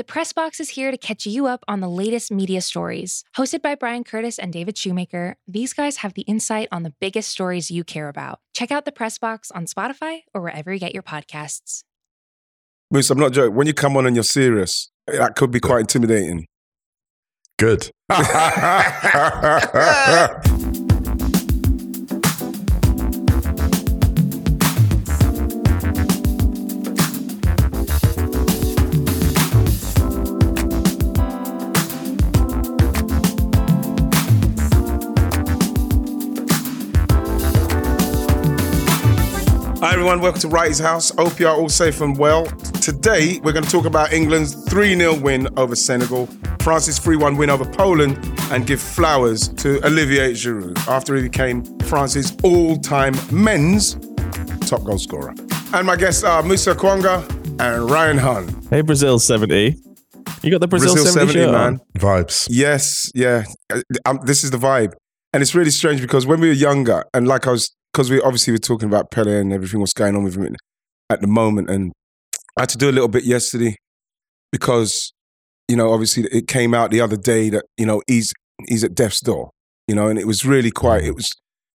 The Press Box is here to catch you up on the latest media stories. Hosted by Brian Curtis and David Shoemaker, these guys have the insight on the biggest stories you care about. Check out The Press Box on Spotify or wherever you get your podcasts. Moose, I'm not joking. When you come on and you're serious, that could be quite intimidating. Good. Hi everyone, welcome to Wrighty's House. Hope you are all safe and well. Today we're going to talk about England's 3 0 win over Senegal, France's 3 1 win over Poland, and give flowers to Olivier Giroud after he became France's all time men's top goal scorer. And my guests are Musa Okwonga and Ryan Hunn. Hey, Brazil 70. You got the Brazil, Brazil 70, 70, man. Vibes. Yes, yeah. Uh, Um, this is the vibe. And it's really strange because when we were younger, and like I was, because we obviously were talking about Pele and everything what's going on with him at the moment, and I had to do a little bit yesterday because, you know, obviously it came out the other day that you know he's he's at death's door, you know, and it was really quite. It was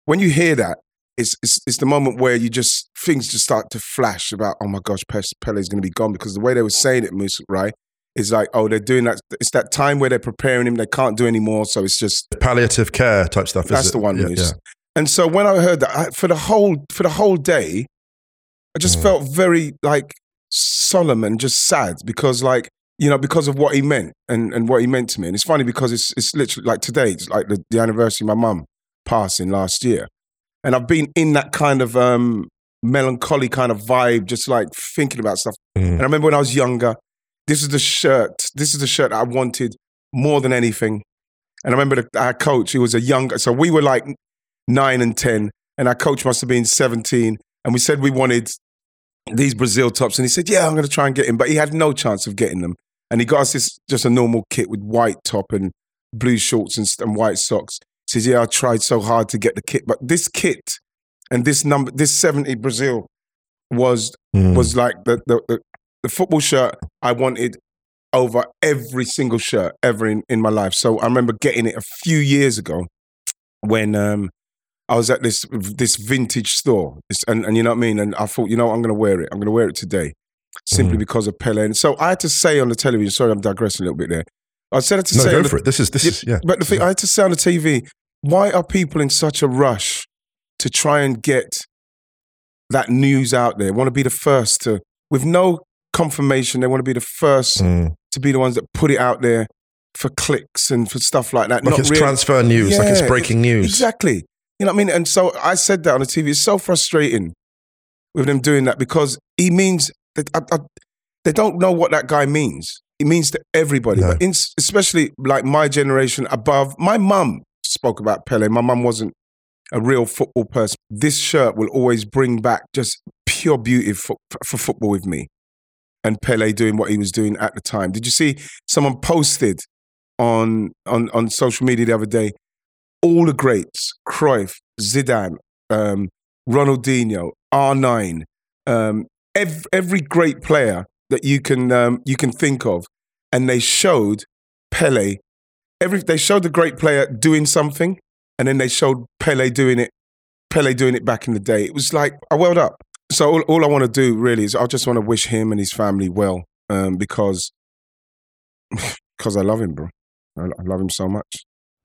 when you hear that, it's it's, it's the moment where you just things just start to flash about, oh my gosh, Pe- Pele's going to be gone because the way they were saying it, Moose, right? Is like, oh, they're doing that. It's that time where they're preparing him. They can't do anymore, so it's just Palliative care type stuff. that's is the one. Yeah, yeah. And so when I heard that, I, for the whole for the whole day, I just Mm. felt very like solemn and just sad because like you know because of what he meant and and what he meant to me. And it's funny because it's it's literally like today. It's like the, the anniversary of my mum passing last year, and I've been in that kind of um melancholy kind of vibe, just like thinking about stuff. Mm. And I remember when I was younger, this is the shirt. This is the shirt I wanted more than anything. And I remember the, our coach, he was a younger, so we were like nine and 10, and our coach must have been 17. And we said we wanted these Brazil tops. And he said, Yeah, I'm going to try and get him. But he had no chance of getting them. And he got us this just a normal kit with white top and blue shorts and, and white socks. He says, Yeah, I tried so hard to get the kit. But this kit and this number, this 70 Brazil was Mm. was like the, the, the, the football shirt I wanted over every single shirt ever in, in my life. So I remember getting it a few years ago when um, I was at this this vintage store. And, and you know what I mean? And I thought, you know, what, I'm going to wear it. I'm going to wear it today simply Mm. because of Pele. And so I had to say on the television, sorry, I'm digressing a little bit there. I said to no, say go the- it. This is this yeah, is yeah. but the thing, I had to say on the TV, why are people in such a rush to try and get that news out there? Want to be the first to, with no confirmation, they want to be the first Mm. to be the ones that put it out there for clicks and for stuff like that. Like Not it's really- transfer news. like it's breaking news. Exactly. You know what I mean? And so I said that on the TV. It's so frustrating with them doing that because he means that I, I, they don't know what that guy means. It means to everybody, No. but in, especially like my generation above. My mum spoke about Pele. My mum wasn't a real football person. This shirt will always bring back just pure beauty for, for football with me. And Pele doing what he was doing at the time. Did you see someone posted on on on social media the other day? All the greats: Cruyff, Zidane, um, Ronaldinho, R9, um, every, every great player that you can um, you can think of, and they showed Pele. Every they showed the great player doing something, and then they showed Pele doing it. Pele doing it back in the day. It was like I welled up. So all, all I want to do really is I just want to wish him and his family well um, because because I love him, bro. I, I love him so much.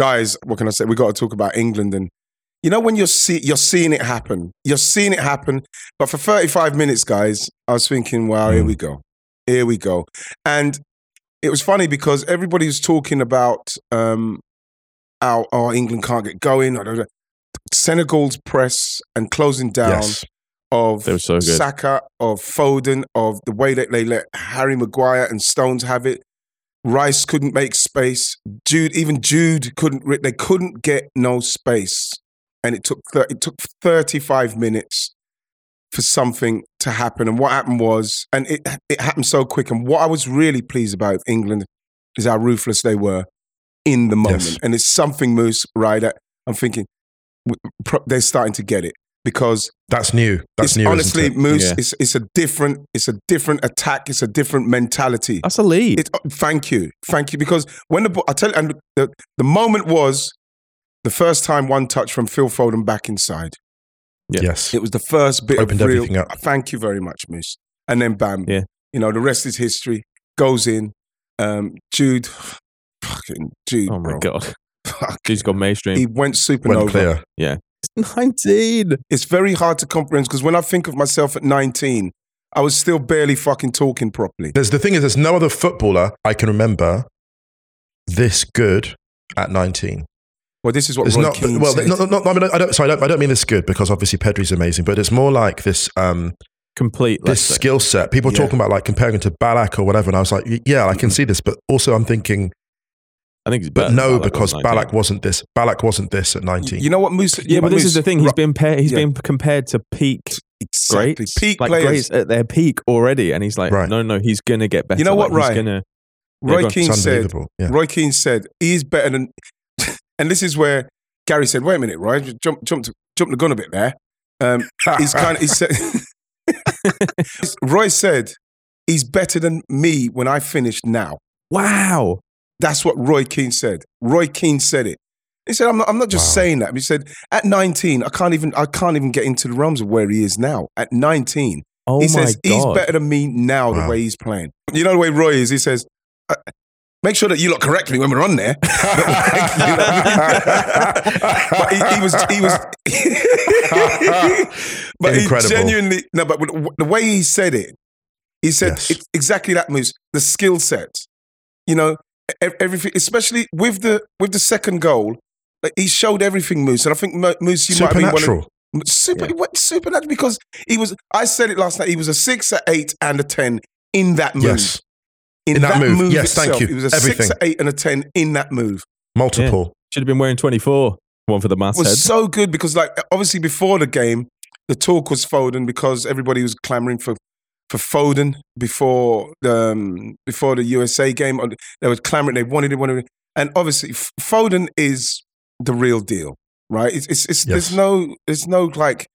guys, what can I say? We got to talk about England and you know when you're see, you're seeing it happen, you're seeing it happen. But for 35 minutes, guys, I was thinking, wow, here Mm. we go, here we go. And it was funny because everybody was talking about um, how oh England can't get going. Senegal's press and closing down Yes. of so. Saka, of Foden, of the way that they let Harry Maguire and Stones have it. Rice couldn't make space. Jude, even Jude couldn't. They couldn't get no space, and it took it took thirty five minutes for something to happen. And what happened was, and it it happened so quick. And what I was really pleased about England is how ruthless they were in the moment. Yes. And it's something, Moose, right? I'm thinking they're starting to get it because that's new. That's new. Honestly, is it? Moose, yeah. it's it's a different it's a different attack. It's a different mentality. That's a lead. It, oh, thank you, thank you. Because when the I tell you, and the, the moment was the first time one touch from Phil Foden back inside. Yeah. Yes, it was the first bit Opened of real. Everything up. Thank you very much, Moose. And then bam, yeah. You know the rest is history. Goes in, um, Jude, fucking Jude. Oh my bro. god, Fuck. Jude's gone mainstream. He went supernova. Went clear. Yeah, 19. It's very hard to comprehend because when I think of myself at 19, I was still barely fucking talking properly. There's the thing is, there's no other footballer I can remember this good at 19. Well, this is what Roy not, Keane well, said. Not, not, not, I, mean, I don't, sorry, I don't, I don't, mean this good because obviously Pedri's amazing, but it's more like this um, complete this skill set. People yeah. talking about like comparing to Ballack or whatever, and I was like, yeah, I can mm-hmm. see this, but also I'm thinking I think it's but no, Ballack because was Ballack wasn't this. Ballack wasn't this at 19. You know what, Moose? Yeah, but this is the thing. He's been pa- he's Yeah. been compared to peak exactly. greats, Peak like players. greats at their peak already, and he's like, Right. no, no, he's gonna get better. You know what, like, Ryan? He's gonna. Roy go. Keane it's said. Yeah. Roy Keane said he's better than. and this is where Gary said, "Wait a minute, Roy, jump, jump, jump the gun a bit there." Um, he's kind of. He said. Roy said he's better than me when I finished now. Wow. That's what Roy Keane said. Roy Keane said it. He said, "I'm not. I'm not just Wow. saying that." He said, "At 19, I can't even. I can't even get into the realms of where he is now. At 19, Oh he says god. he's better than me now. The Wow. way he's playing. You know the way Roy is. He says, uh, "Make sure that you lot correct me when we're on there." You know what I mean? but he, he was. He was. but Incredible. he genuinely no. But the way he said it, he said Yes. it's exactly that moves the skill set. You know, everything, especially with the with the second goal. Like he showed everything, Moose, and I think Mo- Moose, you might be one of, Super, what, supernatural because he was. I said it last night. He was a six, a eight, and a ten in that move. Yes. In that move. Yes, thank itself, you. He was a Everything. six, a eight, and a ten in that move. Multiple. Should have been wearing 24. One for the It masthead. was so good because, like, obviously before the game, the talk was Foden because everybody was clamoring for for Foden before the um, before the USA game. They were clamoring. They wanted it. Wanted it. And obviously, Foden is the real deal, right? It's, it's, it's there's no there's no like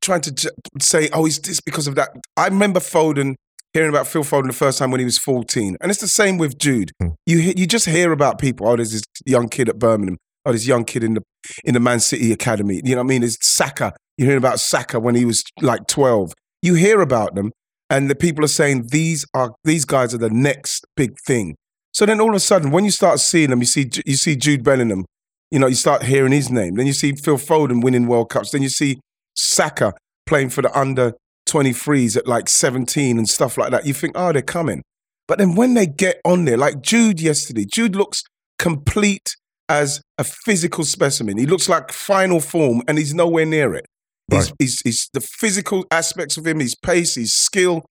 trying to j- say, oh, he's this because of that. I remember Foden hearing about Phil Foden the first time when he was 14, and it's the same with Jude. Hmm. You you just hear about people. Oh, there's this young kid at Birmingham. Oh, this young kid in the in the Man City academy. You know what I mean? It's Saka. You're hearing about Saka when he was like 12. You hear about them, and the people are saying these are these guys are the next big thing. So then all of a sudden, when you start seeing them, you see you see Jude Bellingham. You know, you start hearing his name. Then you see Phil Foden winning World Cups. Then you see Saka playing for the under 23s at like 17 and stuff like that. You think, oh, they're coming. But then when they get on there, like Jude yesterday, Jude looks complete as a physical specimen. He looks like final form and he's nowhere near it. He's, Right. he's, he's the physical aspects of him, his pace, his skill,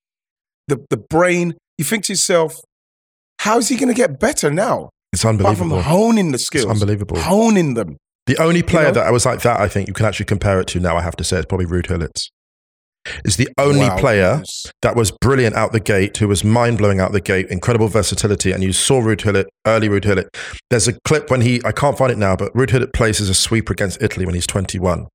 the, the brain. You think to yourself, how is he going to get better now? It's Apart from honing the It's skills, unbelievable. honing them. The only player know? that I was like that, I think you can actually compare it to now, I have to say, it's probably Ruud Gullit's. is the only Wow. player that was brilliant out the gate, who was mind blowing out the gate, incredible versatility. And you saw Ruud Gullit, early Ruud Gullit. There's a clip when he, I can't find it now, but Ruud Gullit plays as a sweeper against Italy when he's 21.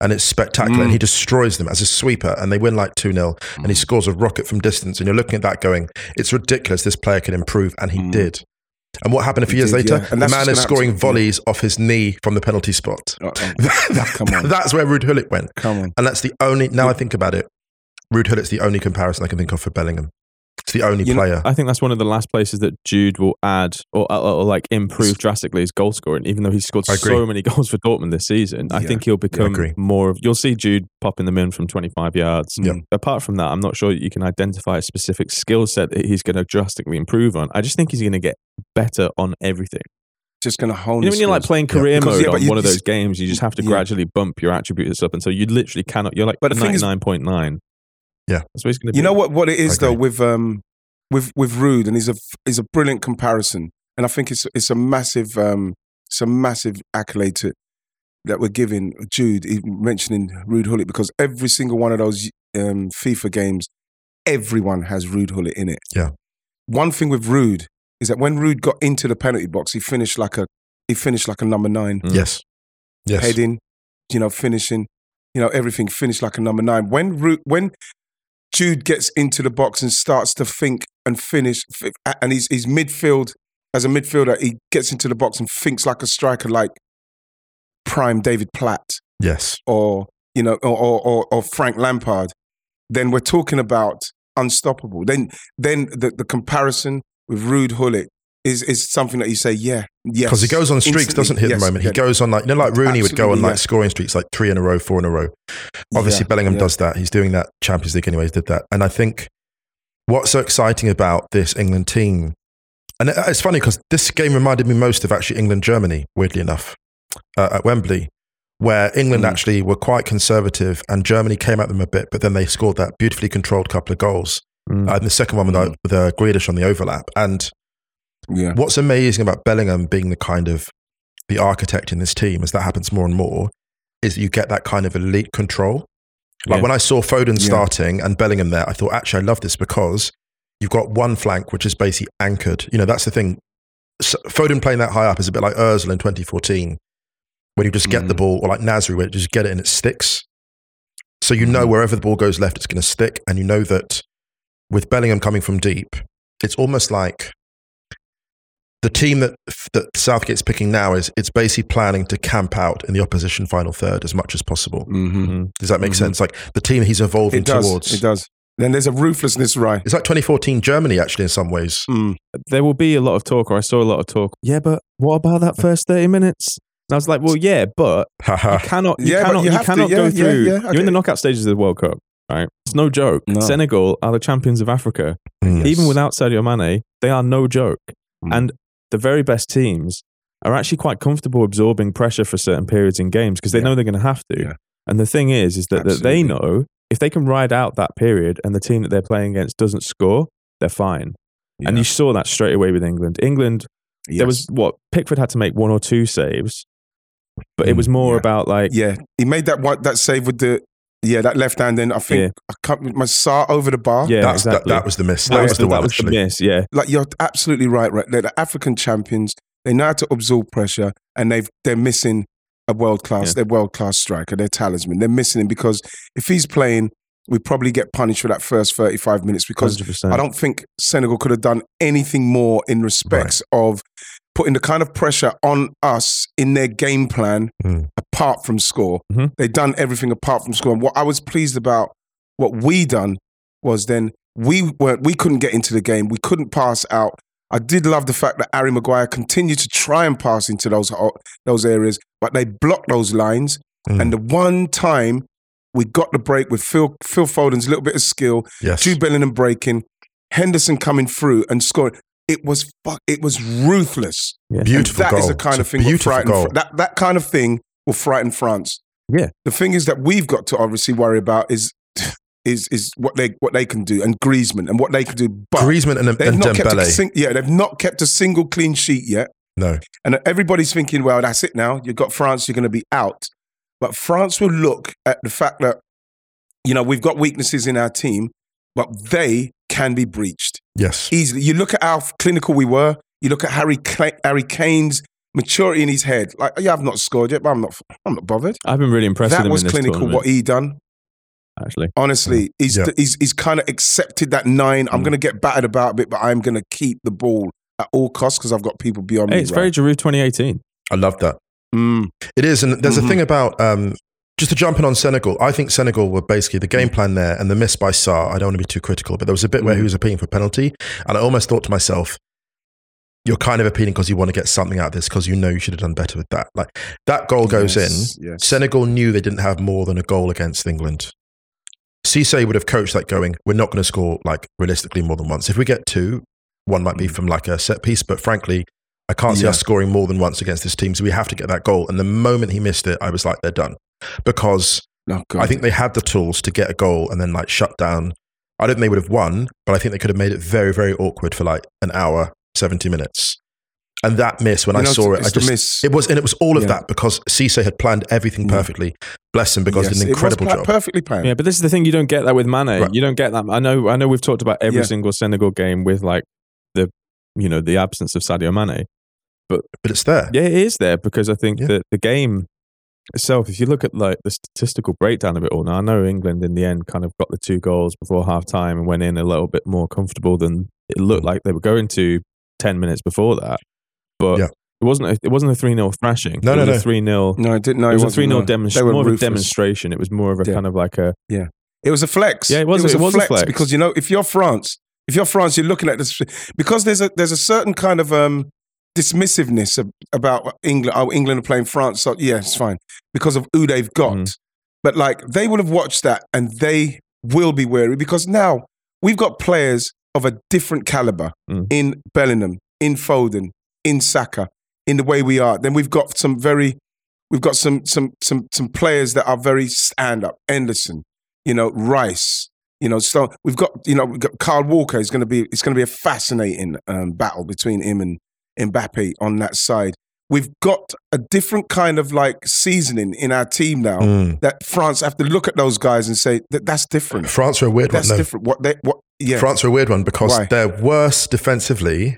And it's spectacular. Mm. And he destroys them as a sweeper, and they win like 2 0. And he Mm. scores a rocket from distance. And you're looking at that going, it's ridiculous. This player can improve. And he Mm. did. And what happened a few He years did, later? yeah. And the man is scoring. Yeah. volleys off his knee from the penalty spot. Come on. That's where Ruud Gullit went. Come on. And that's the only, now I think about it, Ruud Gullit's the only comparison I can think of for Bellingham. It's the only You know- player. I think that's one of the last places that Jude will add or, or, or like improve drastically his goal scoring. Even though he scored so many goals for Dortmund this season, I think he'll become agree. more of. You'll see Jude popping them in from 25 yards. Yep. Mm. Apart from that, I'm not sure you can identify a specific skill set that he's going to drastically improve on. I just think he's going to get better on everything. Just going to hone You know, when you're like playing career Because, mode yeah, on you- one of those games, you just have to Yeah. gradually bump your attributes up and so you literally cannot. You're like, But the thing is- 99.9. Yeah. that's what he's going to You know what, what it is Okay. though with um with with Ruud and he's a is a brilliant comparison and I think it's it's a massive um it's a massive accolade to that we're giving Jude even mentioning Ruud Gullit because every single one of those um, FIFA games everyone has Ruud Gullit in it. Yeah. One thing with Ruud is that when Ruud got into the penalty box he finished like a he finished like a number 9 Mm. Yes. Yes. heading, you know, finishing, you know, everything finished like a number nine. When Ruud, when Jude gets into the box and starts to think and finish, and he's he's midfield as a midfielder, he gets into the box and thinks like a striker, like prime David Platt Yes. or you know, or or, or, Frank Lampard. Then we're talking about unstoppable. Then then the, the comparison with Ruud Gullit is is something that you say, yeah, yeah. Because he goes on streaks, Instantly, doesn't he, at yes, the moment? He goes on like, you know, like Rooney would go on like yeah. scoring streaks, like three in a row, four in a row. Obviously, Yeah, Bellingham yeah. does that. He's doing that Champions League anyway. He did that. And I think what's so exciting about this England team, and it's funny because this game reminded me most of actually England Germany, weirdly enough, uh, at Wembley, where England Mm. actually were quite conservative and Germany came at them a bit, but then they scored that beautifully controlled couple of goals. Mm. Uh, and the second one with, Mm. with uh, Grealish on the overlap. And Yeah. what's amazing about Bellingham being the kind of the architect in this team, as that happens more and more, is that you get that kind of elite control. Like Yeah. when I saw Foden Yeah. starting and Bellingham there, I thought, actually, I love this because you've got one flank which is basically anchored. You know, that's the thing. S- Foden playing that high up is a bit like Ozil in 2014, when you just get the Mhm. ball, or like Nasri, where you just get it and it sticks. So you know Mhm. wherever the ball goes left, it's going to stick. And you know that with Bellingham coming from deep, it's almost like the team that that Southgate's picking now is it's basically planning to camp out in the opposition final third as much as possible. Mm-hmm. Mm. Does that make Mhm. sense? Like the team he's evolving It does. towards. It does. Then there's a ruthlessness, right? It's like 2014 Germany, actually, in some ways. Mm. there will be a lot of talk, or I saw a lot of talk. Yeah, but what about that first thirty minutes? And I was like, well, yeah, but you cannot, you Yeah, cannot, you you, have to, cannot yeah, go yeah, through. yeah, You're in the knockout stages of the World Cup, right? It's no joke. No. Senegal are the champions of Africa. Mm. Even without Sadio Mane, they are no joke. Mm. And the very best teams are actually quite comfortable absorbing pressure for certain periods in games because they Yeah. know they're going to have to. Yeah. And the thing is, is that, that they know if they can ride out that period and the team that they're playing against doesn't score, they're fine. And you saw that straight away with England. England, Yes. there was what Pickford had to make one or two saves, but it was mm, more yeah. about like yeah, he made that one that save with the yeah that left hand. Then I think Yeah. I can't my Sarr over the bar. yeah, That's, exactly. that, that was the miss. that, That was, was the, the that one, was the miss. Yeah, like you're absolutely right. Right, they're the African champions. They know how to absorb pressure, and they've they're missing a world class. Yeah. They're world class striker. They're talisman. They're missing him because if he's playing, we probably get punished for that first thirty five minutes because 100%. I don't think Senegal could have done anything more in respects of putting the kind of pressure on us in their game plan Mm. apart from score. Mhm. They've done everything apart from score. And what I was pleased about what we done was then we weren't we couldn't get into the game. We couldn't pass out. I did love the fact that Harry Maguire continued to try and pass into those those areas, but they blocked those lines. Mm. And the one time we got the break with Phil Phil Foden's little bit of skill, Yes. Jude Bellingham breaking, Henderson coming through and scoring. It was fuck. It was ruthless. Yeah. Beautiful That goal. is the kind It's of thing frighten goal. that that kind of thing will frighten France. Yeah. The thing is that we've got to obviously worry about is is is what they what they can do and Griezmann and what they can do. But Griezmann and, they've and not kept a sing- yeah they've not kept a single clean sheet yet. no. And everybody's thinking, well, that's it now. You've got France, you're going to be out. But France will look at the fact that You know, we've got weaknesses in our team, but they can be breached Yes. easily. You look at how clinical we were. You look at Harry Cla- Harry Kane's maturity in his head. Like, yeah, I've not scored yet, but I'm not. I'm not bothered. I've been really impressed with That was in this clinical. tournament, What he done. actually. Honestly, he's Yeah. he's he's kind of accepted that nine. I'm Mm. going to get battered about a bit, but I'm going to keep the ball at all costs because I've got people beyond Hey, me. it's very right? Giroud 2018. I love that. Mm, It is, and there's Mhm. a thing about um, just to jump in on Senegal. I think Senegal were basically the game plan there, and the miss by Sarr. I don't want to be too critical, but there was a bit where Mm. he was appealing for penalty, and I almost thought to myself, "You're kind of appealing because you want to get something out of this because you know you should have done better with that." Like that goal goes yes, in. yes. Senegal knew they didn't have more than a goal against England. Cisse would have coached that going, we're not going to score like realistically more than once. If we get two, one might be Mm. from like a set piece, but frankly, I can't see Yeah. us scoring more than once against this team. So we have to get that goal. And the moment he missed it, I was like, they're done. Because No, God. I think they had the tools to get a goal and then like shut down. I don't think they would have won, but I think they could have made it very, very awkward for like an hour, 70 minutes. And that miss, when You I know, saw it, I just, miss. it was, and it was all of Yeah. that because Cisse had planned everything Yeah. perfectly. Bless him because Yes, he did it an was incredible pla- job. Perfectly planned. Yeah, but this is the thing you don't get that with Mane. Right. You don't get that. I know. I know. We've talked about every Yeah. single Senegal game with like the, you know, the absence of Sadio Mane. But but it's there. Yeah, it is there because I think Yeah. that the game itself, if you look at like the statistical breakdown of it all, now I know England in the end kind of got the two goals before half time and went in a little bit more comfortable than it looked like they were going to ten minutes before that. But Yeah. it wasn't. A, it wasn't a three 0 thrashing. No, it no, was no. a three 0 No, I didn't know It was a three 0 no. Demonstration. More of a demonstration. It was more of a Yeah. kind of like a yeah. It was a flex. Yeah, it was- it was a flex. because you know if you're France, if you're France, you're looking at this because there's a there's a certain kind of um dismissiveness of, about England. Oh, England are playing France, so yeah, it's fine because of who they've got. Mm. But like they would have watched that and they will be wary because now we've got players of a different caliber Mm. in Bellingham, in Foden, in Saka, in the way we are. Then we've got some very, we've got some some some some players that are very stand up. Anderson, you know, Rice, you know. So we've got you know we've got Kyle Walker. is going to be it's going to be a fascinating um, battle between him and Mbappe on that side. We've got a different kind of like seasoning in our team now Mm. that France have to look at those guys and say that that's different. France are a weird That's one. No. different. What they what yeah. France are a weird one because Why? they're worse defensively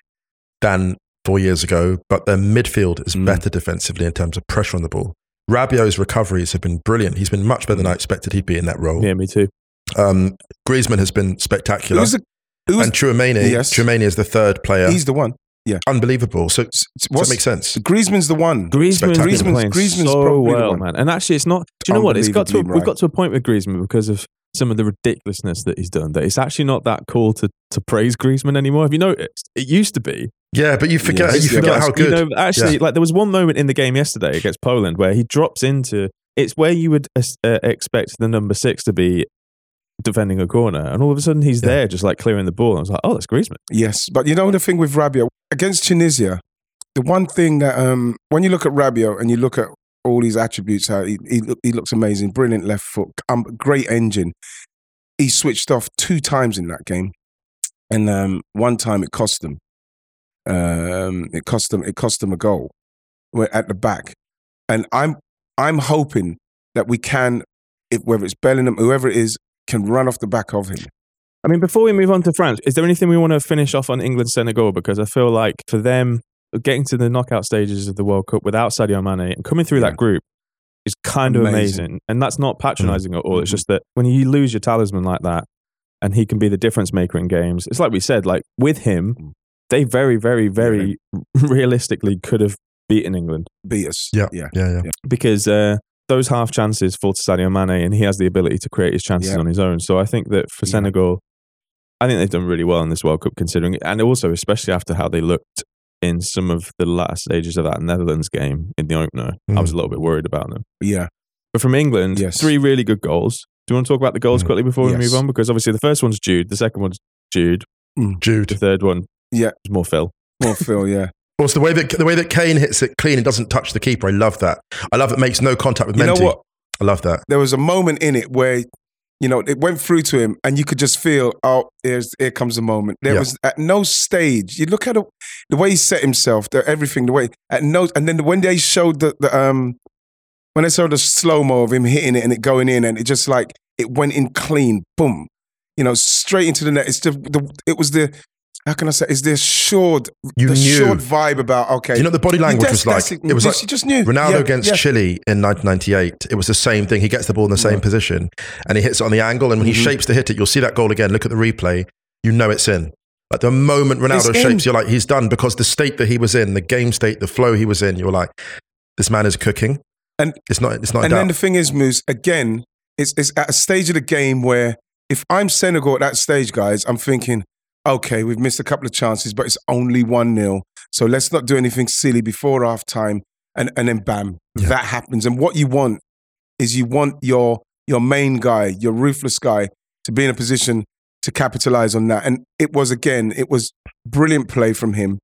than four years ago, but their midfield is Mm. better defensively in terms of pressure on the ball. Rabiot's recoveries have been brilliant. He's been much better than I expected he'd be in that role. yeah, me too. Um, Griezmann has been spectacular. Who's the, who's, and Tchouameni, Yes. Tchouameni is the third player. he's the one. Unbelievable. So, S- does What's, that make sense? Griezmann's the one. Griezmann's Spectacular. been Griezmann's- playing Griezmann's so probably the well, one. man. And actually, it's not. Do you know what? It's got to. Unbelievably We've got to a point with Griezmann because of some of the ridiculousness that he's done. That it's actually not that cool to to praise Griezmann anymore. Have you noticed? It used to be. Yeah, but you forget, Yes, you forget Yes, how good. You know, actually, like there was one moment in the game yesterday against Poland where he drops into. It's where you would uh, expect the number six to be defending a corner, and all of a sudden he's Yeah. there just like clearing the ball. I was like, oh, that's Griezmann. Yes, but you know the thing with Rabiot against Tunisia, the one thing that um, when you look at Rabiot and you look at all these attributes, how he he, look, he looks amazing, brilliant left foot, um, great engine. He switched off two times in that game, and um, one time it cost them. Um, it cost them. It cost them a goal. We're at the back, and I'm I'm hoping that we can, if whether it's Bellingham, whoever it is, can run off the back of him. I mean, before we move on to France, is there anything we want to finish off on England Senegal? Because I feel like for them, getting to the knockout stages of the World Cup without Sadio Mane and coming through Yeah. that group is kind of Amazing. amazing. And that's not patronizing at all. It's Mhm. just that when you lose your talisman like that and he can be the difference maker in games, it's like we said, like with him, Mm. they very, very, very realistically could have beaten England Beat us. Yeah. yeah. Yeah, yeah. because uh, those half chances fall to Sadio Mane, and he has the ability to create his chances Yeah. on his own. So I think that for Yeah. Senegal, I think they've done really well in this World Cup, considering, and also especially after how they looked in some of the last stages of that Netherlands game in the opener. I was a little bit worried about them. Yeah. But from England, Yes. three really good goals. Do you want to talk about the goals Mm. quickly before we Yes. move on? Because obviously the first one's Jude, the second one's Jude, Jude. the third one Yeah. more Phil. More Phil, yeah. Also, the way that the way that Kane hits it clean and doesn't touch the keeper, I love that. I love it makes no contact with You know what? I love that. There was a moment in it where, you know, it went through to him and you could just feel, oh, here's, here comes the moment. There Yeah. was at no stage, you look at it, the way he set himself, the, everything, the way, at no, and then when they showed the, the um, when they showed the slow mo of him hitting it and it going in and it just like, it went in clean, boom, you know, straight into the net. It's the, the it was the how can I say? Is the assured, You the knew. assured vibe about okay? You know the body language was like? It was you like just knew Ronaldo Yeah, against yeah. Chile in 1998. It was the same thing. He gets the ball in the same position and he hits it on the angle. And when he Mhm. shapes to hit it, you'll see that goal again. Look at the replay. You know it's in. Like the moment Ronaldo It's in. shapes, you're like, he's done because the state that he was in, the game state, the flow he was in, you're like, this man is cooking. And- it's not, it's not And then the thing is, Moose, again, it's, it's at a stage of the game where if I'm Senegal at that stage, guys, I'm thinking, okay, we've missed a couple of chances, but it's only 1 0. So let's not do anything silly before half time. And, and then bam, Yeah. that happens. And what you want is you want your, your main guy, your ruthless guy, to be in a position to capitalize on that. And it was, again, it was brilliant play from him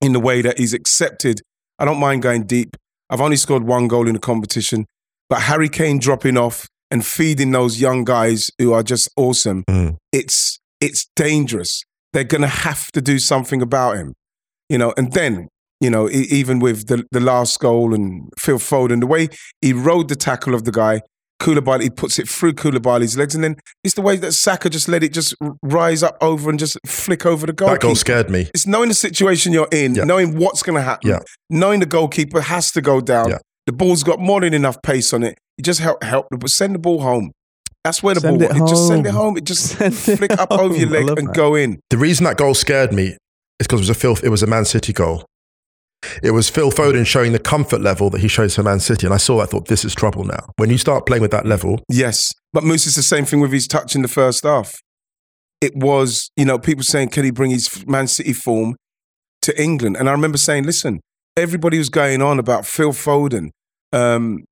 in the way that he's accepted. I don't mind going deep. I've only scored one goal in the competition, but Harry Kane dropping off and feeding those young guys who are just awesome. Mm. It's it's dangerous. They're going to have to do something about him, you know. And then, you know, even with the the last goal and Phil Foden, the way he rode the tackle of the guy, Koulibaly, he puts it through Koulibaly's legs, and then it's the way that Saka just let it just rise up over and just flick over the goal. that goal scared me. It's knowing the situation you're in, Yeah. knowing what's going to happen, Yeah. knowing the goalkeeper has to go down. Yeah. The ball's got more than enough pace on it. You just help, help, send the ball home. That's where the Send ball. it It just send it home. home. It just Send it flick up over your leg and that. go in. The reason that goal scared me is because it was a filth. it was a Man City goal. It was Phil Foden showing the comfort level that he shows for Man City, and I saw that. I thought this is trouble now. When you start playing with that level, Yes, but Moose is the same thing with his touch in the first half. It was, you know, people saying, can he bring his Man City form to England? And I remember saying, listen, everybody was going on about Phil Foden. Um, Phil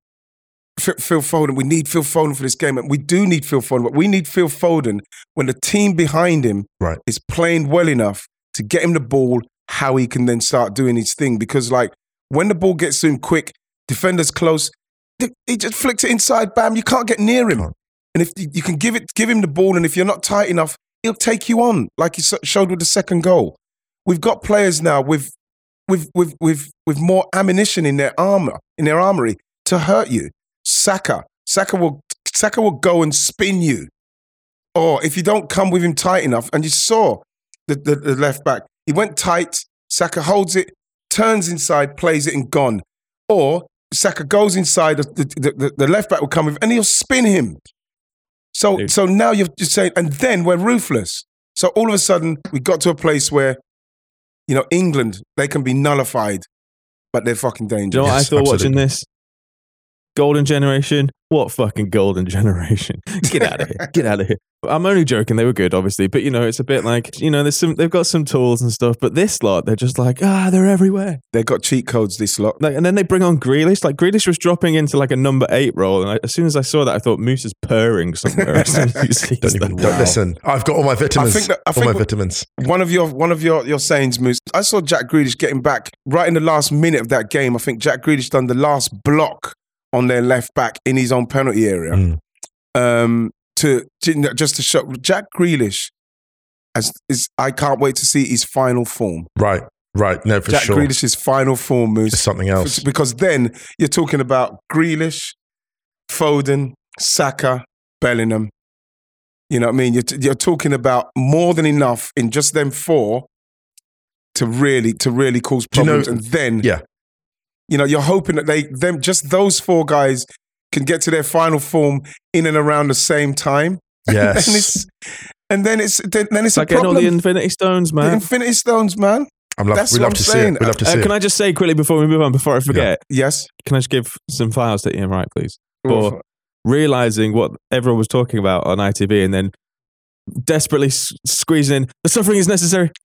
Phil Foden, we need Phil Foden for this game. And we do need Phil Foden, but we need Phil Foden when the team behind him Right. is playing well enough to get him the ball, how he can then start doing his thing. Because, like, when the ball gets to him quick, defenders close, he just flicks it inside, bam, you can't get near him. And if you you can give it, give him the ball, and if you're not tight enough, he'll take you on, like he showed with the second goal. We've got players now with, with, with, with, with more ammunition in their armor, in their armory to hurt you. Saka, Saka will, Saka will go and spin you. Or if you don't come with him tight enough, and you saw the, the, the left back, he went tight. Saka holds it, turns inside, plays it, and gone. Or Saka goes inside, the, the, the, the left back will come with, and he'll spin him. So, Dude. so now you're just saying, and then we're ruthless. So all of a sudden, we got to a place where, you know, England, they can be nullified, but they're fucking Do you know dangerous. what I Yes, thought watching this? Golden generation. What fucking golden generation? Get out of here. Get out of here. I'm only joking. They were good, obviously, but you know, it's a bit like you know, there's some. They've got some tools and stuff, but this lot, they're just like ah, they're everywhere. They've got cheat codes, this lot. Like, and then they bring on Grealish. Like Grealish was dropping into like a number eight role, and I, as soon as I saw that, I thought Moose is purring somewhere. as soon as he sees don't even that. don't listen. I've got all my vitamins. I think that- I all think my vitamins. One of your one of your your sayings, Moose. I saw Jack Grealish getting back right in the last minute of that game. I think Jack Grealish done the last block on their left back in his own penalty area. Mm. Um, to, to just to show Jack Grealish as is. I can't wait to see his final form. Right, right. No, for Jack sure. Grealish's final form, Moose. It's something else. Because then you're talking about Grealish, Foden, Saka, Bellingham. You know what I mean? You're, t- you're talking about more than enough in just them four to really to really cause Do you know- problems. and then Yeah. You know, you're hoping that they them just those four guys can get to their final form in and around the same time. Yes. and it's and then it's then, then it's It's a like getting all the Infinity Stones, man. The man. Infinity Stones, man. I'm love, That's we what love I'm to see saying. it. We love to Uh, see can it. I just say quickly before we move on, before I forget, Yes. can I just give some files to Ian Wright, please? For realizing what everyone was talking about on ITV and then desperately s- squeezing in, the suffering is necessary.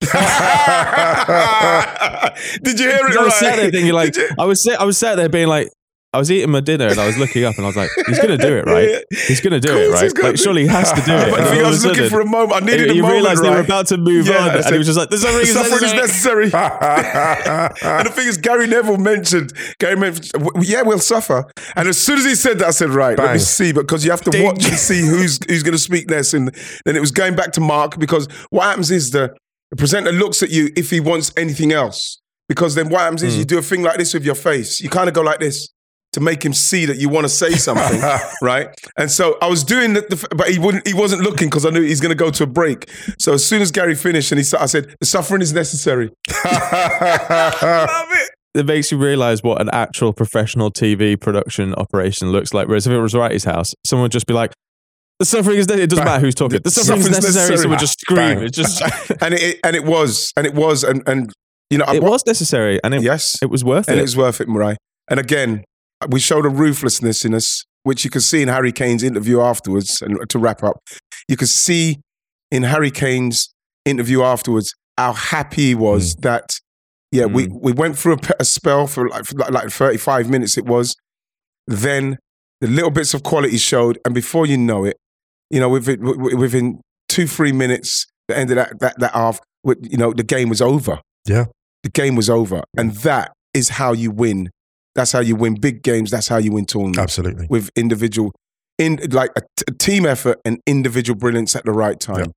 Did you hear it I was right? sat there thinking like, I was, sit, I was sat there being like, I was eating my dinner and I was looking up and I was like, he's going to do it, right? He's going to do it, right? Like, surely he has to do it. I, think I was looking sudden, for a moment. I needed he a moment, realized they were about to move Yeah, on, and he was just like, "The suffering is Suffering is necessary." and the thing is, Gary Neville mentioned, Gary mentioned, yeah, we'll suffer. And as soon as he said that, I said, right, let me see, because you have to Ding. watch and see who's who's going to speak next. And then it was going back to Mark, because what happens is the, the presenter looks at you if he wants anything else. Because then what happens is Mm. you do a thing like this with your face. You kind of go like this. To make him see that you want to say something, right? And so I was doing the, the but he wouldn't. He wasn't looking because I knew he's going to go to a break. So as soon as Gary finished, and he, I said, "The suffering is necessary." Love it. It makes you realize what an actual professional TV production operation looks like. Whereas if it was Wrighty's house, someone would just be like, "The suffering is." Ne- it doesn't Bang. matter who's talking. The, The suffering is necessary. necessary. Someone would just scream. It just. and it and it was and it was and and you know it what- was necessary, and it, yes it was worth and it. And it was worth it, Murai. And again, we showed a ruthlessness in us, which you could see in Harry Kane's interview afterwards. And to wrap up, you could see in Harry Kane's interview afterwards how happy he was mm. that. Yeah, we, mm. we went through a, a spell for like, for like like 35 minutes, it was. Then the little bits of quality showed, and before you know it, you know, within, within two, three minutes, the end of that, that, that half, you know, the game was over. Yeah. The game was over. And that is how you win. That's how you win big games. That's how you win tournaments Absolutely. with individual, in like a, t- a team effort and individual brilliance at the right time. Yeah.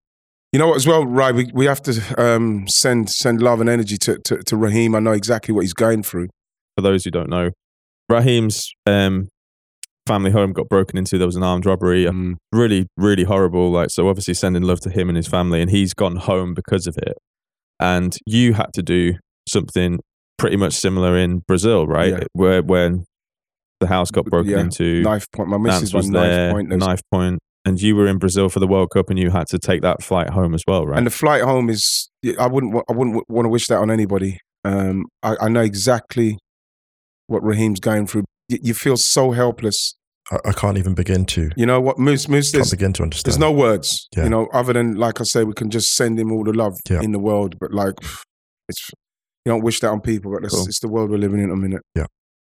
You know what, as well, right? We, we have to um, send send love and energy to, to, to Raheem. I know exactly what he's going through. For those who don't know, Raheem's um, family home got broken into. There was an armed robbery. Mm. Really, really horrible. Like so, obviously sending love to him and his family, and he's gone home because of it. And you had to do something pretty much similar in Brazil, right? Yeah. Where when the house got broken Yeah. into, Knife point. My missus Nance was was knife there, point. There's- knife point, and you were in Brazil for the World Cup, and you had to take that flight home as well, right? And the flight home is. I wouldn't. I wouldn't want to wish that on anybody. Um, I, I know exactly what Raheem's going through. You, you feel so helpless. I, I can't even begin to You know what, Moose? Moose, can't there's, begin to understand. there's no words. Yeah. You know, other than like I say, we can just send him all the love Yeah. in the world. But like, it's you don't wish that on people. But it's, Cool. it's the world we're living in at the minute. Yeah.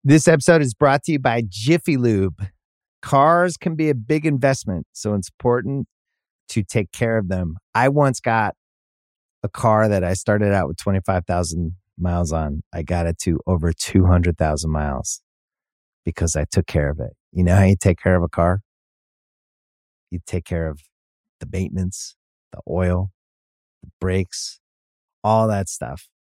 This episode is brought to you by Jiffy Lube. Cars can be a big investment, so it's important to take care of them. I once got a car that I started out with 25,000 miles on. I got it to over 200,000 miles because I took care of it. You know how you take care of a car? You take care of the maintenance, the oil, the brakes, all that stuff.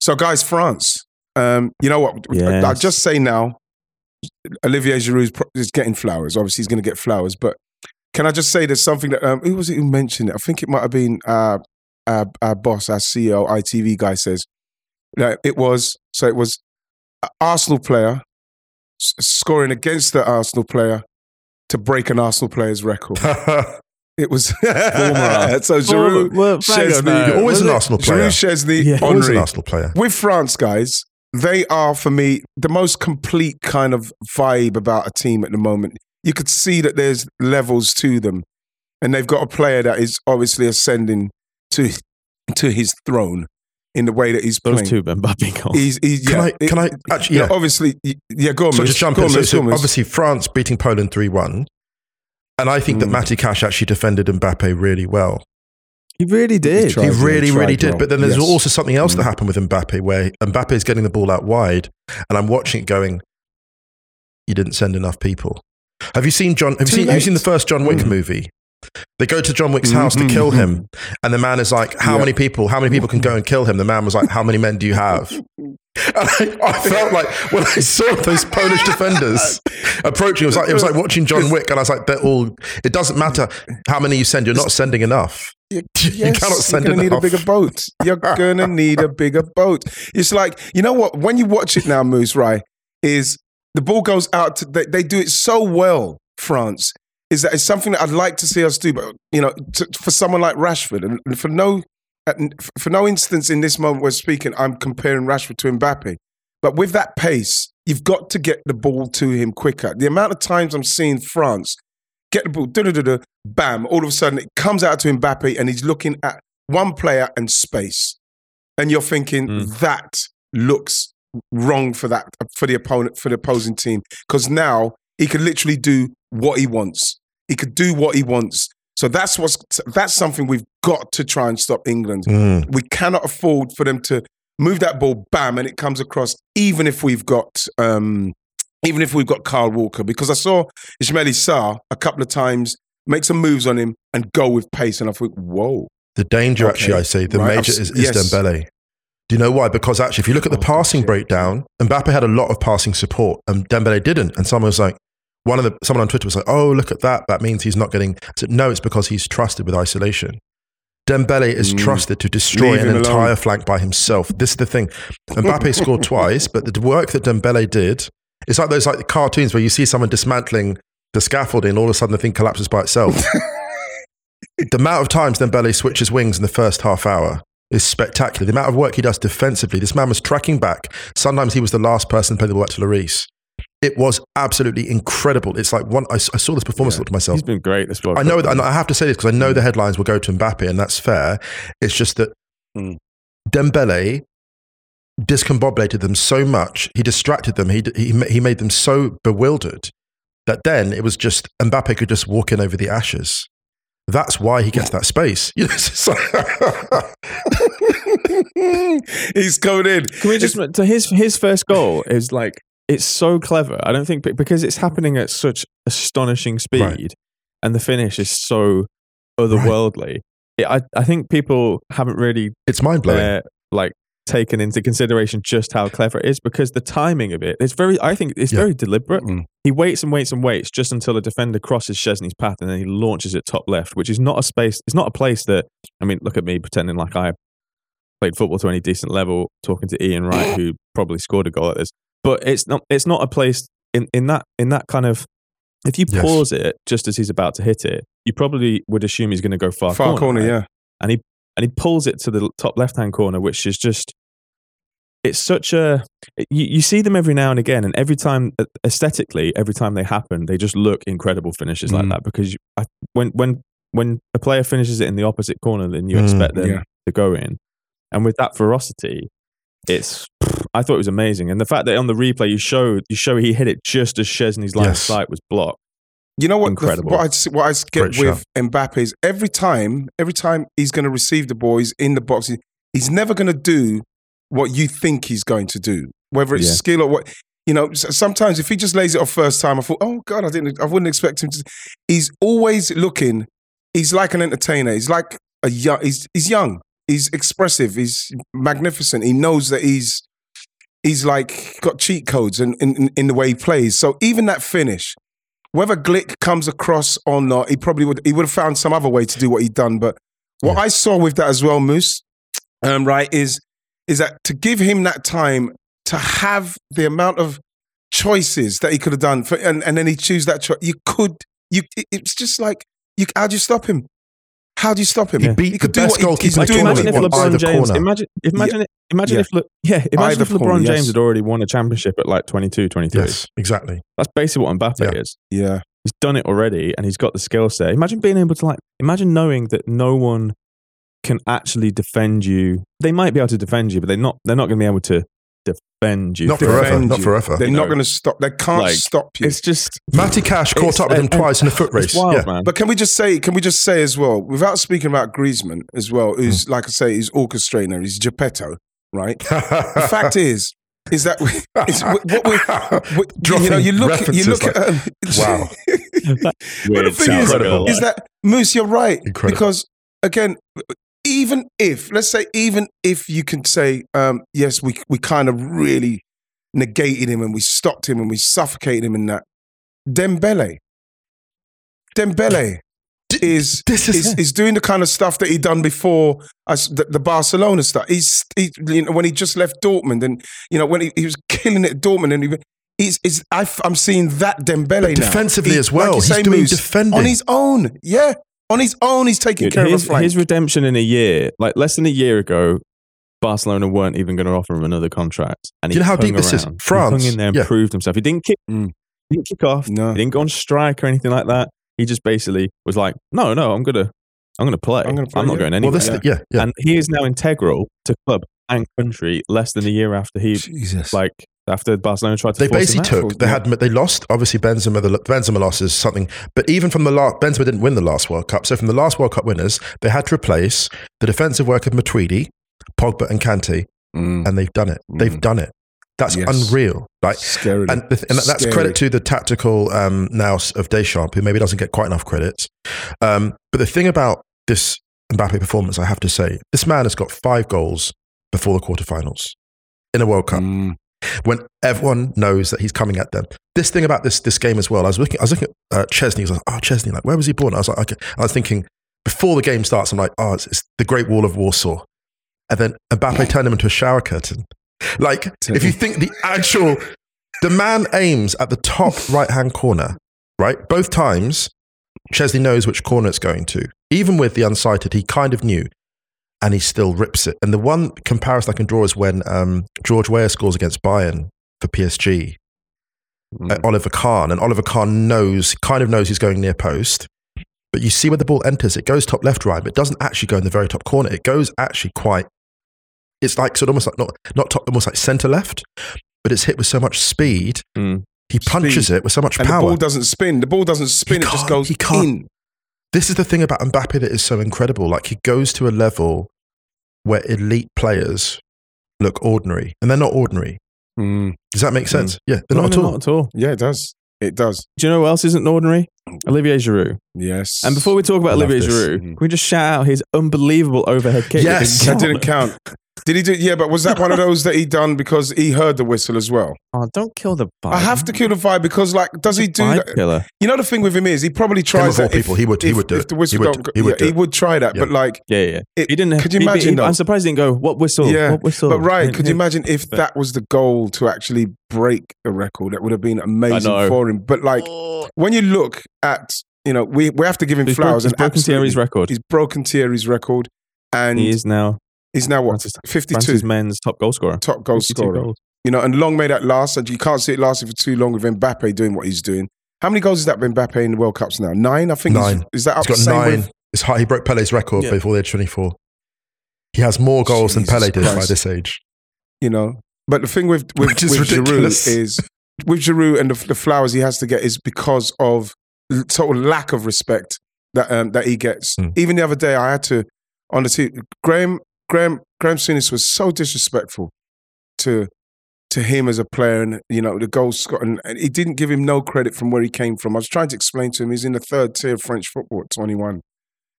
So, guys, France. Um, you know what? Yes. I'll just say now, Olivier Giroud is getting flowers. Obviously, he's going to get flowers. But can I just say there's something that um, who was it who mentioned it? I think it might have been uh, our, our boss, our CEO, ITV guy says that it was so it was an Arsenal player scoring against the Arsenal player to break an Arsenal player's record. It was so Giroud, Well, Szczesny, always an it? Arsenal player. Giroud, Szczesny, Yeah. Always an Arsenal player. With France, guys, they are for me the most complete kind of vibe about a team at the moment. You could see that there's levels to them, and they've got a player that is obviously ascending to to his throne in the way that he's Those playing. two Mbappe goals. He's, he's, Can yeah, I- can I- actually, yeah, yeah. obviously, yeah. Go on, So just jump go in. So, so go on, Moose. obviously France beating Poland 3 1. And I think that Mm. Matty Cash actually defended Mbappe really well. he really did. tried. He really, really did. well. But then there's Yes. also something else that Mm. happened with Mbappe where Mbappe is getting the ball out wide. And I'm watching it going, you didn't send enough people. Have you seen John? Have you seen, have you seen the first John Wick Mm. movie? They go to John Wick's house to kill him, and the man is like, "How Yeah. many people? How many people can go and kill him?" The man was like, "How many men do you have?" And I, I felt like when I saw those Polish defenders approaching, it was like it was like watching John Wick, and I was like, "They're all." It doesn't matter how many you send; you're not sending enough. You, You cannot send enough. you're gonna need a bigger boat. You're gonna need a bigger boat. It's like you know what? When you watch it now, Moose, right? Is the ball goes out? To, they, they do it so well, France. Is that it's something that I'd like to see us do, but you know, to, for someone like Rashford, and, and for no, for no instance in this moment we're speaking, I'm comparing Rashford to Mbappe. But with that pace, you've got to get the ball to him quicker. The amount of times I'm seeing France get the ball, da-da-da-da, bam, all of a sudden it comes out to Mbappe and he's looking at one player and space. And you're thinking Mm. that looks wrong for that for the opponent for the opposing team because now he could literally do what he wants. He could do what he wants. So that's what's that's something we've got to try and stop England. Mm. We cannot afford for them to move that ball, bam, and it comes across. Even if we've got, um, even if we've got Kyle Walker, because I saw Ismaila Sarr a couple of times make some moves on him and go with pace, and I thought, whoa, The danger, Okay. actually, I see the Right, major I've is, is yes. Dembele. Do you know why? Because actually, if you look at the Oh, passing shit. breakdown, Mbappe had a lot of passing support, and Dembele didn't. And someone was like, one of the someone on Twitter was like, "Oh, look at that! That means he's not getting." I said, "No, it's because he's trusted with isolation." Dembele is Mm. trusted to destroy Leave an him alone. entire flank by himself. This is the thing. Mbappe scored twice, but the work that Dembele did, it's like those like cartoons where you see someone dismantling the scaffolding, and all of a sudden the thing collapses by itself. the amount of times Dembele switches wings in the first half hour is spectacular. The amount of work he does defensively. This man was tracking back. Sometimes he was the last person to play the ball back to Lloris. It was absolutely incredible. It's like one. I saw this performance. Yeah. Thought to myself, He's been great this World I know that, and I have to say this because I know the headlines will go to Mbappe, and that's fair. It's just that Mm. Dembele discombobulated them so much, he distracted them, he, he, he made them so bewildered that then it was just Mbappe could just walk in over the ashes. That's why he gets that space. You know, it's he's coming in. Can we just to his his first goal is like it's so clever. I don't think because it's happening at such astonishing speed, Right. and the finish is so otherworldly. It, I I think people haven't really it's mind blowing. uh, like taken into consideration just how clever it is because the timing of it it's very I think it's Yeah. very deliberate. Mm. He waits and waits and waits just until a defender crosses Szczesny's path and then he launches it top left, which is not a space. It's not a place that I mean. Look at me pretending like I played football to any decent level, talking to Ian Wright, who probably scored a goal at this. But it's not. It's not a place in in that in that kind of. If you Yes. pause it just as he's about to hit it, you probably would assume he's going to go far, Far corner, right? yeah. and he and he pulls it to the top left hand corner, which is just it's such a you, you see them every now and again, and every time aesthetically, every time they happen, they just look incredible finishes like Mm. that because you, I, when when when a player finishes it in the opposite corner, then you Mm, expect them yeah. to go in, and with that ferocity. It's. I thought it was amazing, and the fact that on the replay you show you show he hit it just as Szczesny's line of Yes. sight was blocked. You know what? the- Incredible. what I what I get with Mbappe is every time, every time he's going to receive the ball, he's in the box. He's never going to do what you think he's going to do, whether it's Yeah. skill or what. You know, sometimes if he just lays it off first time, I thought, oh god, I didn't, I wouldn't expect him to. He's always looking. He's like an entertainer. He's like a young. He's he's young. He's expressive. He's magnificent. He knows that he's he's like got cheat codes in, in, in the way he plays. So even that finish, whether Glik comes across or not, he probably would he would have found some other way to do what he'd done. But what Yeah. I saw with that as well, Moose, um, right, is is that to give him that time to have the amount of choices that he could have done, for, and, and then he choose that choice. You could, you. it- It's just like, you, how do you stop him? How do you stop him? He beat the could do best what he- goalkeeper he's Like, doing what imagine he if tournament wants. on LeBron James, corner. imagine, imagine, it, imagine Yeah. if, Le, yeah, imagine Either if LeBron corner, James had already won a championship at like 22, 23. yes, exactly. That's basically what Mbappe Yeah. is. Yeah, He's done it already, and he's got the skill set. Imagine being able to like, imagine knowing that no one can actually defend you. They might be able to defend you, but they're not. They're not going to be able to defend you. Not Defend forever. Not forever. they're You not going to stop. They can't like, stop you. It's just Matty Cash caught up with him and- twice in a foot race. It's wild, yeah. man. But can we just say, can we just say as well, without speaking about Griezmann as well, who's Hmm. like I say, he's orchestrator, he's Geppetto, right? the fact is, is that we, it's, what we, we, you know you look you look like- at um, Wow. But the thing is, real. is that Moose, you're right. Incredible. Because again, even if let's say even if you can say um, yes, we we kind of really negated him and we stopped him and we suffocated him in that. Dembele, Dembele is this is- is, is doing the kind of stuff that he done before as the, the Barcelona stuff. He's he, you know, when he just left Dortmund and you know when he, he was killing it at Dortmund and he, he's, he's I, am seeing that Dembele But now. defensively He- as well. you He's say, doing Moose, defending. on his own. Yeah, on his own, he's taking Dude, care of a his, flank. his redemption in a year, like less than a year ago, Barcelona weren't even going to offer him another contract. And Do you know how hung deep this is? France, he hung in there and yeah. proved himself. He didn't kick, Mm. he didn't kick off. No. He didn't go on strike or anything like that. He just basically was like, "No, no, I'm gonna, I'm gonna play. I'm I'm, gonna play, not yeah. going well, anywhere." this, yeah, yeah. And he is now integral to club and country. Less than a year after he, Jesus. like, after Barcelona tried to They force him basically took. They had. They lost. Obviously, Benzema. The Benzema loss is something. But even from the last, Benzema didn't win the last World Cup. So from the last World Cup winners, they had to replace the defensive work of Matuidi, Pogba, and Kante, Mm. and they've done it. They've Mm. done it. That's Yes. unreal. Like, Scary. and, the, and that's Scary. credit to the tactical um, nous of Deschamps, who maybe doesn't get quite enough credit. Um, but the thing about this Mbappe performance, I have to say, this man has got five goals before the quarterfinals in a World Cup Mm. when everyone knows that he's coming at them. This thing about this this game as well. I was looking. I was looking at uh, Szczesny. I was like, oh, Szczesny. Like, where was he born? I was like, okay. I was thinking before the game starts. I'm like, oh, it's, it's the Great Wall of Warsaw. And then Mbappe turned him into a shower curtain. Like, if you think the actual, the man aims at the top right hand corner, right? Both times, Szczesny knows which corner it's going to. Even with the unsighted, he kind of knew. And he still rips it. And the one comparison I can draw is when um, George Weah scores against Bayern for PSG, Mm. uh, Oliver Kahn. And Oliver Kahn knows, kind of knows he's going near post. But you see where the ball enters, it goes top left, right, but it doesn't actually go in the very top corner. It goes actually quite, it's like sort of almost like, not, not top, almost like center left, but it's hit with so much speed. Mm. He punches Speed. it with so much power. and the ball doesn't spin. The ball doesn't spin. It just goes he can't. in. this is the thing about Mbappe that is so incredible. Like he goes to a level where elite players look ordinary, and they're not ordinary. Does that make sense? Yeah, they're No, not at all. Not at all. Yeah, it does. It does. Do you know who else isn't ordinary? Olivier Giroud. Yes. And before we talk about Olivier this. Giroud, Mhm. can we just shout out his unbelievable overhead kick? Yes. that didn't count. Did he do? Yeah, but was that one of those that he done because he heard the whistle as well? Oh, don't kill the vibe. I have to kill the vibe because, like, does he do Vibe that? killer. You know, the thing with him is he probably tries of all that. if- people, he would- he if- would do if it. the whistle He would- don't he would yeah, do he would try that. Yeah. But like, Yeah, yeah. It- he didn't. could you he- he- imagine, though? I'm surprised he didn't go. What whistle? Yeah, What whistle? But right, could you imagine if that was the goal to actually break a record? That would have been amazing for him. But like when you look at, you know, we, we have to give him He's, broke, flowers. he's broken Thierry's record. He's broken Thierry's record, and He is now he's now what Francis- fifty-two France's men's top goal scorer. top goal scorer. goals. You know, and long may that last. And you can't see it lasting for too long with Mbappe doing what he's doing. How many goals has that been Mbappe in the World Cups now? Nine, I think. Nine. Is that up He's got nine. with- It's high. He broke Pele's record Yeah. before the age 24. He has more goals than Pele did by this age. you know. But the thing with with, Which is with ridiculous. Giroud is with Giroud and the, the flowers he has to get is because of l- sort lack of respect that um, that he gets. Mm. Even the other day, I had to on the team. Graham Graham Graham Souness was so disrespectful to to him as a player, and you know the goal scored, and, and he didn't give him no credit from where he came from. I was trying to explain to him he's in the third tier of French football at 21.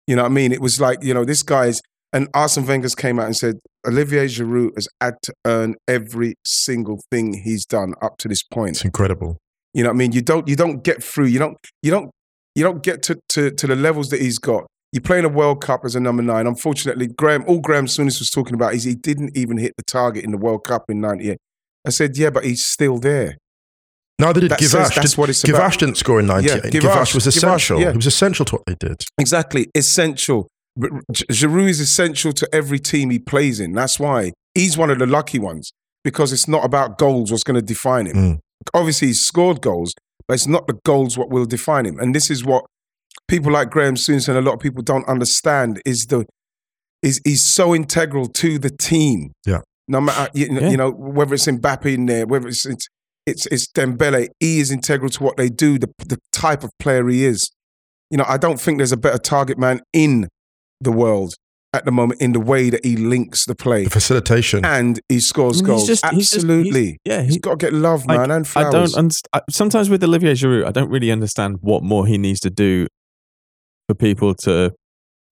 You know what I mean? It was like you know this guy's and Arsene Wenger's came out and said Olivier Giroud has had to earn every single thing he's done up to this point. It's incredible. You know what I mean? You don't you don't get through. You don't you don't you don't get to to, to the levels that he's got. You play in a World Cup as a number nine. Unfortunately, Graham all Graham Souness was talking about is he didn't even hit the target in the World Cup in '98. I said, yeah, but he's still there. Neither did. That Guivarc'h, that's did, what it's Guivarc'h about. didn't score in 98. Yeah, Guivarc'h, Guivarc'h- was Guivarc'h, essential. yeah. He was essential to what they did. Exactly, essential. Giroud is essential to every team he plays in. That's why he's one of the lucky ones because it's not about goals what's going to define him. Mm. Obviously, he's scored goals, but it's not the goals what will define him. And this is what people like Graham Souness and a lot of people don't understand is the is he's so integral to the team. Yeah. No matter uh, you, Yeah. you know whether it's Mbappe in there, whether it's it's it's, it's Dembele, he is integral to what they do. The the type of player he is. You know, I don't think there's a better target man in the world at the moment in the way that he links the play The facilitation. and he scores I mean, goals. he's just- he's just- he's- Absolutely. yeah, he's he- got to get love, Like, man, and I don't understand. Sometimes with Olivier Giroud, I don't really understand what more he needs to do for people to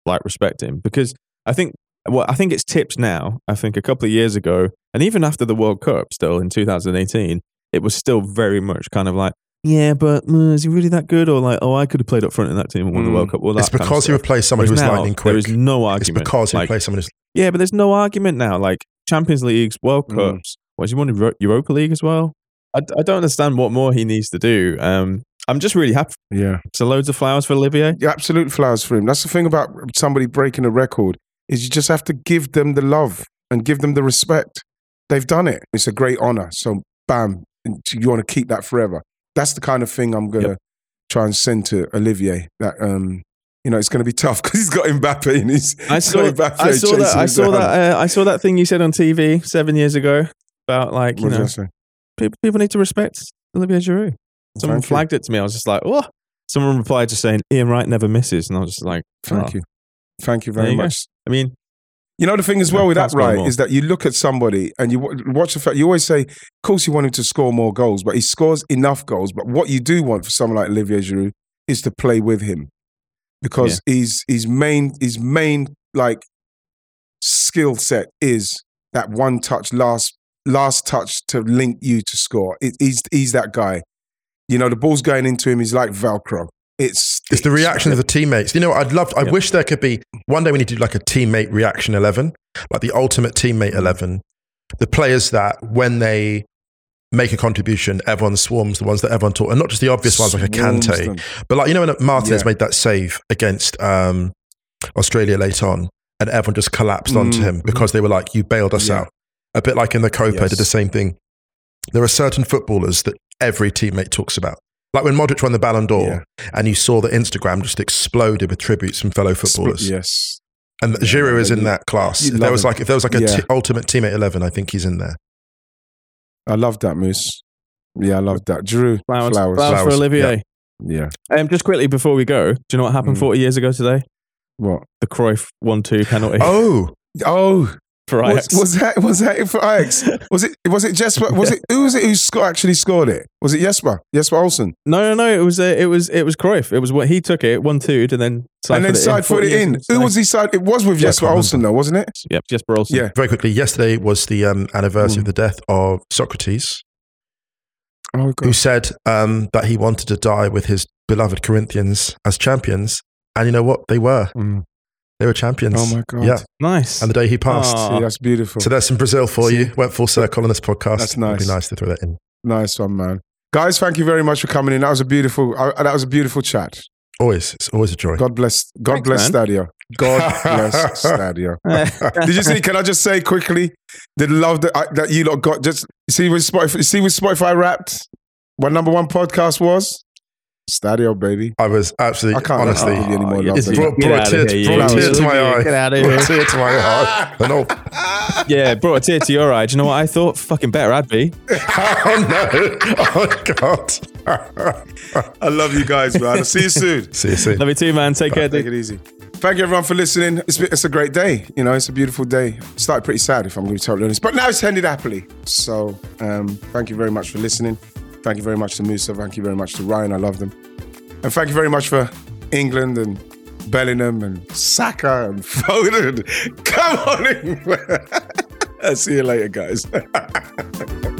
like respect him because I think well, I think it's tips now. I think a couple of years ago, and even after the World Cup, still in 2018, it was still very much kind of like, yeah, but uh, is he really that good? Or like, oh, I could have played up front in that team and won the Mm. World Cup. Well, that it's because he replaced someone who was now, lightning quick. There is no argument. it's because he like, replaced someone who's yeah, but there's no argument now. Like Champions Leagues, World Mm. Cups. What has he won Euro- Europa League as well? I, I don't understand what more he needs to do. Um, I'm just really happy. yeah. So loads of flowers for Olivier. Yeah, absolute flowers for him. That's the thing about somebody breaking a record is you just have to give them the love and give them the respect. They've done it. It's a great honor. So bam, you want to keep that forever. That's the kind of thing I'm gonna try and send to Olivier. That um, you know, it's going to be tough because he's got Mbappe and he's I he's saw, got Mbappe I saw that. I saw that. Uh, I saw that thing you said on TV seven years ago about like you What know people, people need to respect Olivier Giroud. Someone Thank you. flagged it to me. I was just like, oh. Someone replied just saying Ian Wright never misses, and I was just like, oh. Thank oh. you, thank you very you go. much. I mean, You know the thing as well with that, right, is that you look at somebody and you watch the fact. You always say, "Of course, you want him to score more goals, but he scores enough goals." But what you do want for someone like Olivier Giroud is to play with him, because his his main his main like skill set is that one touch, last last touch to link you to score. It, he's he's that guy. You know, the ball's going into him. He's like Velcro. It's It's the reaction of the teammates. You know, I'd love. I Yeah. wish there could be one day we need to do like a teammate reaction eleven, like the ultimate teammate eleven. The players that when they make a contribution, everyone swarms the ones that everyone taught, and not just the obvious ones like a Swarms Kante, them. but like you know when Martinez Yeah. made that save against um, Australia late on, and everyone just collapsed onto Mm, him because they were like, "You bailed us Yeah. out." A bit like in the Copa, Yes. did the same thing. There are certain footballers that every teammate talks about. Like when Modric won the Ballon d'Or, Yeah. and you saw that Instagram just exploded with tributes from fellow footballers. Yes. And Yeah, Giroud is in that class. If there was him. like if there was like a Yeah. t- ultimate teammate eleven, I think he's in there. I love that, Moose. Yeah, I love that. Drew, flowers, flowers. flowers, for flowers, Olivier. Yeah. Um, just quickly before we go, do you know what happened Mm. 40 years ago today? What? The Cruyff 1 2 penalty Oh, Oh, for was, Ajax. was that was that it for Ajax? Was it was it Jesper? Was it who was it who sco- actually scored it? Was it Jesper? Jesper Olsen? no, no, no. It was, uh, it was, it was Cruyff. It was what he took it 1 2 and then side and then side footed in. Who was he side? It was with Yeah, Jesper Olsen though, wasn't it? Yep, Jesper Olsen. Yeah. very quickly. Yesterday was the um, anniversary Mm. of the death of Socrates, Oh who said um, that he wanted to die with his beloved Corinthians as champions. And you know what? They were. Mm. They were champions. Oh my god. Yeah. Nice. And the day he passed. Aw. See, that's beautiful. So there's some Brazil for See? you. Went full circle on this podcast. That's It'd be nice. nice to throw that in. nice one, man. Guys, thank you very much for coming in. That was a beautiful. Uh, that was a beautiful chat. Always. It's always a joy. God bless. God Thanks, bless man. Stadio. God bless Stadio. Did you see? Can I just say quickly the love that I, that you lot got? Just see with Spotify. See with Spotify Wrapped, what number one podcast was? Stadio, baby. I was absolutely, I can't honestly, give you any more love brought, brought a tear, here, brought a tear to my eye. Get outta Brought a tear to my eye. And all, yeah, brought a tear to your eye. Do you know what I thought? Fucking better I'd be. oh no! Oh god! I love you guys, man. I'll see you soon. See you soon. Love you too, man. Take care, Take dude. it easy. Thank you everyone for listening. It's, it's a great day. You know, it's a beautiful day. It started pretty sad, if I'm going to be totally honest, but now it's ended happily. So, um, thank you very much for listening. Thank you very much to Musa. Thank you very much to Ryan. I love them. And thank you very much for England and Bellingham and Saka and Foden. Come on in. I'll see you later, guys.